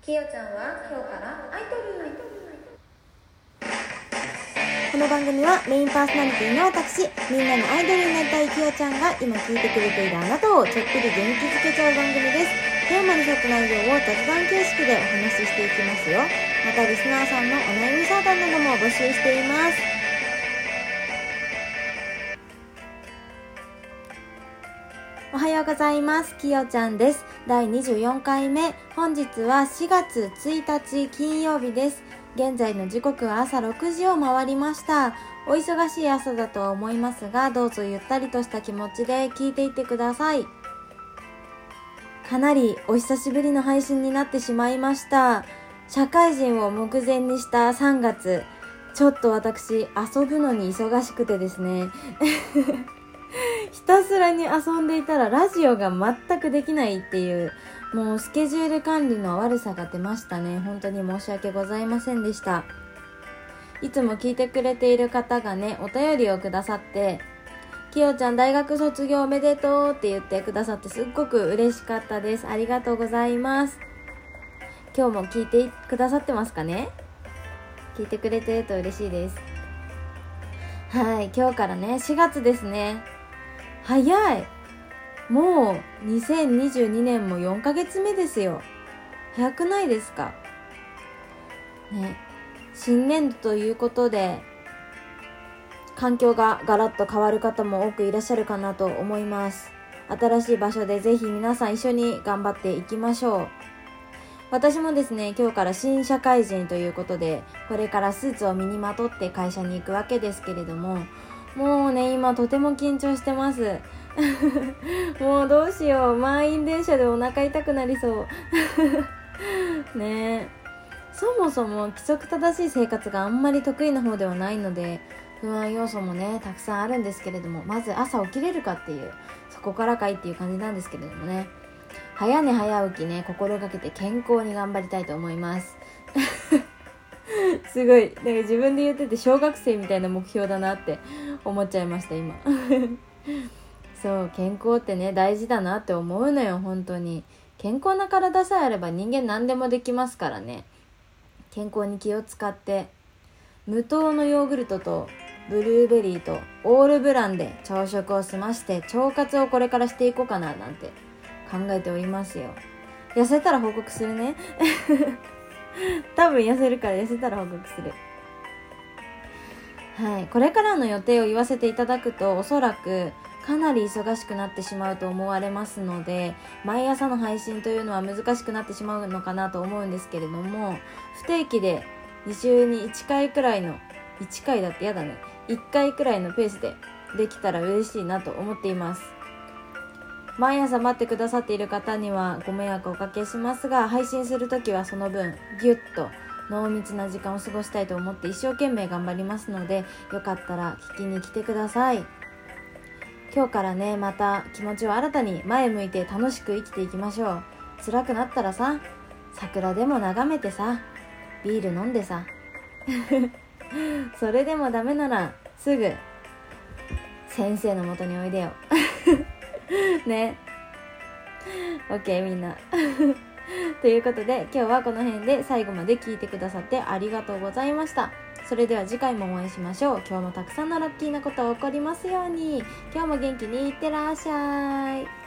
きよちゃんは今日からアイドルこの番組はメインパーソナリティの私、みんなのアイドルになりたいきよちゃんが今聞いてくれているあなたをちょっぴり元気づけちゃう番組です。テーマに沿った内容を雑談形式でお話ししていきますよ。またリスナーさんのお悩み相談なども募集しています。おはようございます。きよちゃんです。第24回目。本日は4月1日金曜日です。現在の時刻は朝6時を回りました。お忙しい朝だとは思いますが、どうぞゆったりとした気持ちで聞いていってください。かなりお久しぶりの配信になってしまいました。社会人を目前にした3月。ちょっと私、遊ぶのに忙しくてですね。ひたすらに遊んでいたらラジオが全くできないっていう、もうスケジュール管理の悪さが出ましたね。本当に申し訳ございませんでした。いつも聞いてくれている方がね、お便りをくださって、きよちゃん大学卒業おめでとうって言ってくださってすっごく嬉しかったです。ありがとうございます。今日も聞いてくださってますかね？聞いてくれてると嬉しいです。はい、今日からね、4月ですね。早いもう2022年も4ヶ月目ですよ。早くないですか？ね。新年度ということで、環境がガラッと変わる方も多くいらっしゃるかなと思います。新しい場所でぜひ皆さん一緒に頑張っていきましょう。私もですね、今日から新社会人ということで、これからスーツを身にまとって会社に行くわけですけれども、もうね、今とても緊張してます。もうどうしよう。満員電車でお腹痛くなりそう。ねえ。そもそも規則正しい生活があんまり得意な方ではないので、不安要素もね、たくさんあるんですけれども、まず朝起きれるかっていう、そこからかいっていう感じなんですけれどもね。早寝早起きね、心がけて健康に頑張りたいと思います。すごい、なんか自分で言ってて小学生みたいな目標だなって思っちゃいました、今。そう、健康ってね、大事だなって思うのよ、本当に。健康な体さえあれば人間何でもできますからね。健康に気を使って、無糖のヨーグルトとブルーベリーとオールブランで朝食を済まして腸活をこれからしていこうかななんて考えておりますよ。痩せたら報告するね。多分痩せるから痩せたら報告する。はい。これからの予定を言わせていただくと、おそらくかなり忙しくなってしまうと思われますので、毎朝の配信というのは難しくなってしまうのかなと思うんですけれども、不定期で2週に1回くらいの、1回だってやだね。1回くらいのペースでできたら嬉しいなと思っています。毎朝待ってくださっている方にはご迷惑をおかけしますが、配信するときはその分、ぎゅっと濃密な時間を過ごしたいと思って一生懸命頑張りますので、よかったら聞きに来てください。今日からね、また気持ちを新たに前向いて楽しく生きていきましょう。辛くなったらさ、桜でも眺めてさ、ビール飲んでさ。それでもダメなら、すぐ、先生のもとにおいでよ。ね。OK みんな。ということで今日はこの辺で最後まで聞いてくださってありがとうございました。それでは次回もお会いしましょう。今日もたくさんのラッキーなことが起こりますように。今日も元気にいってらっしゃい。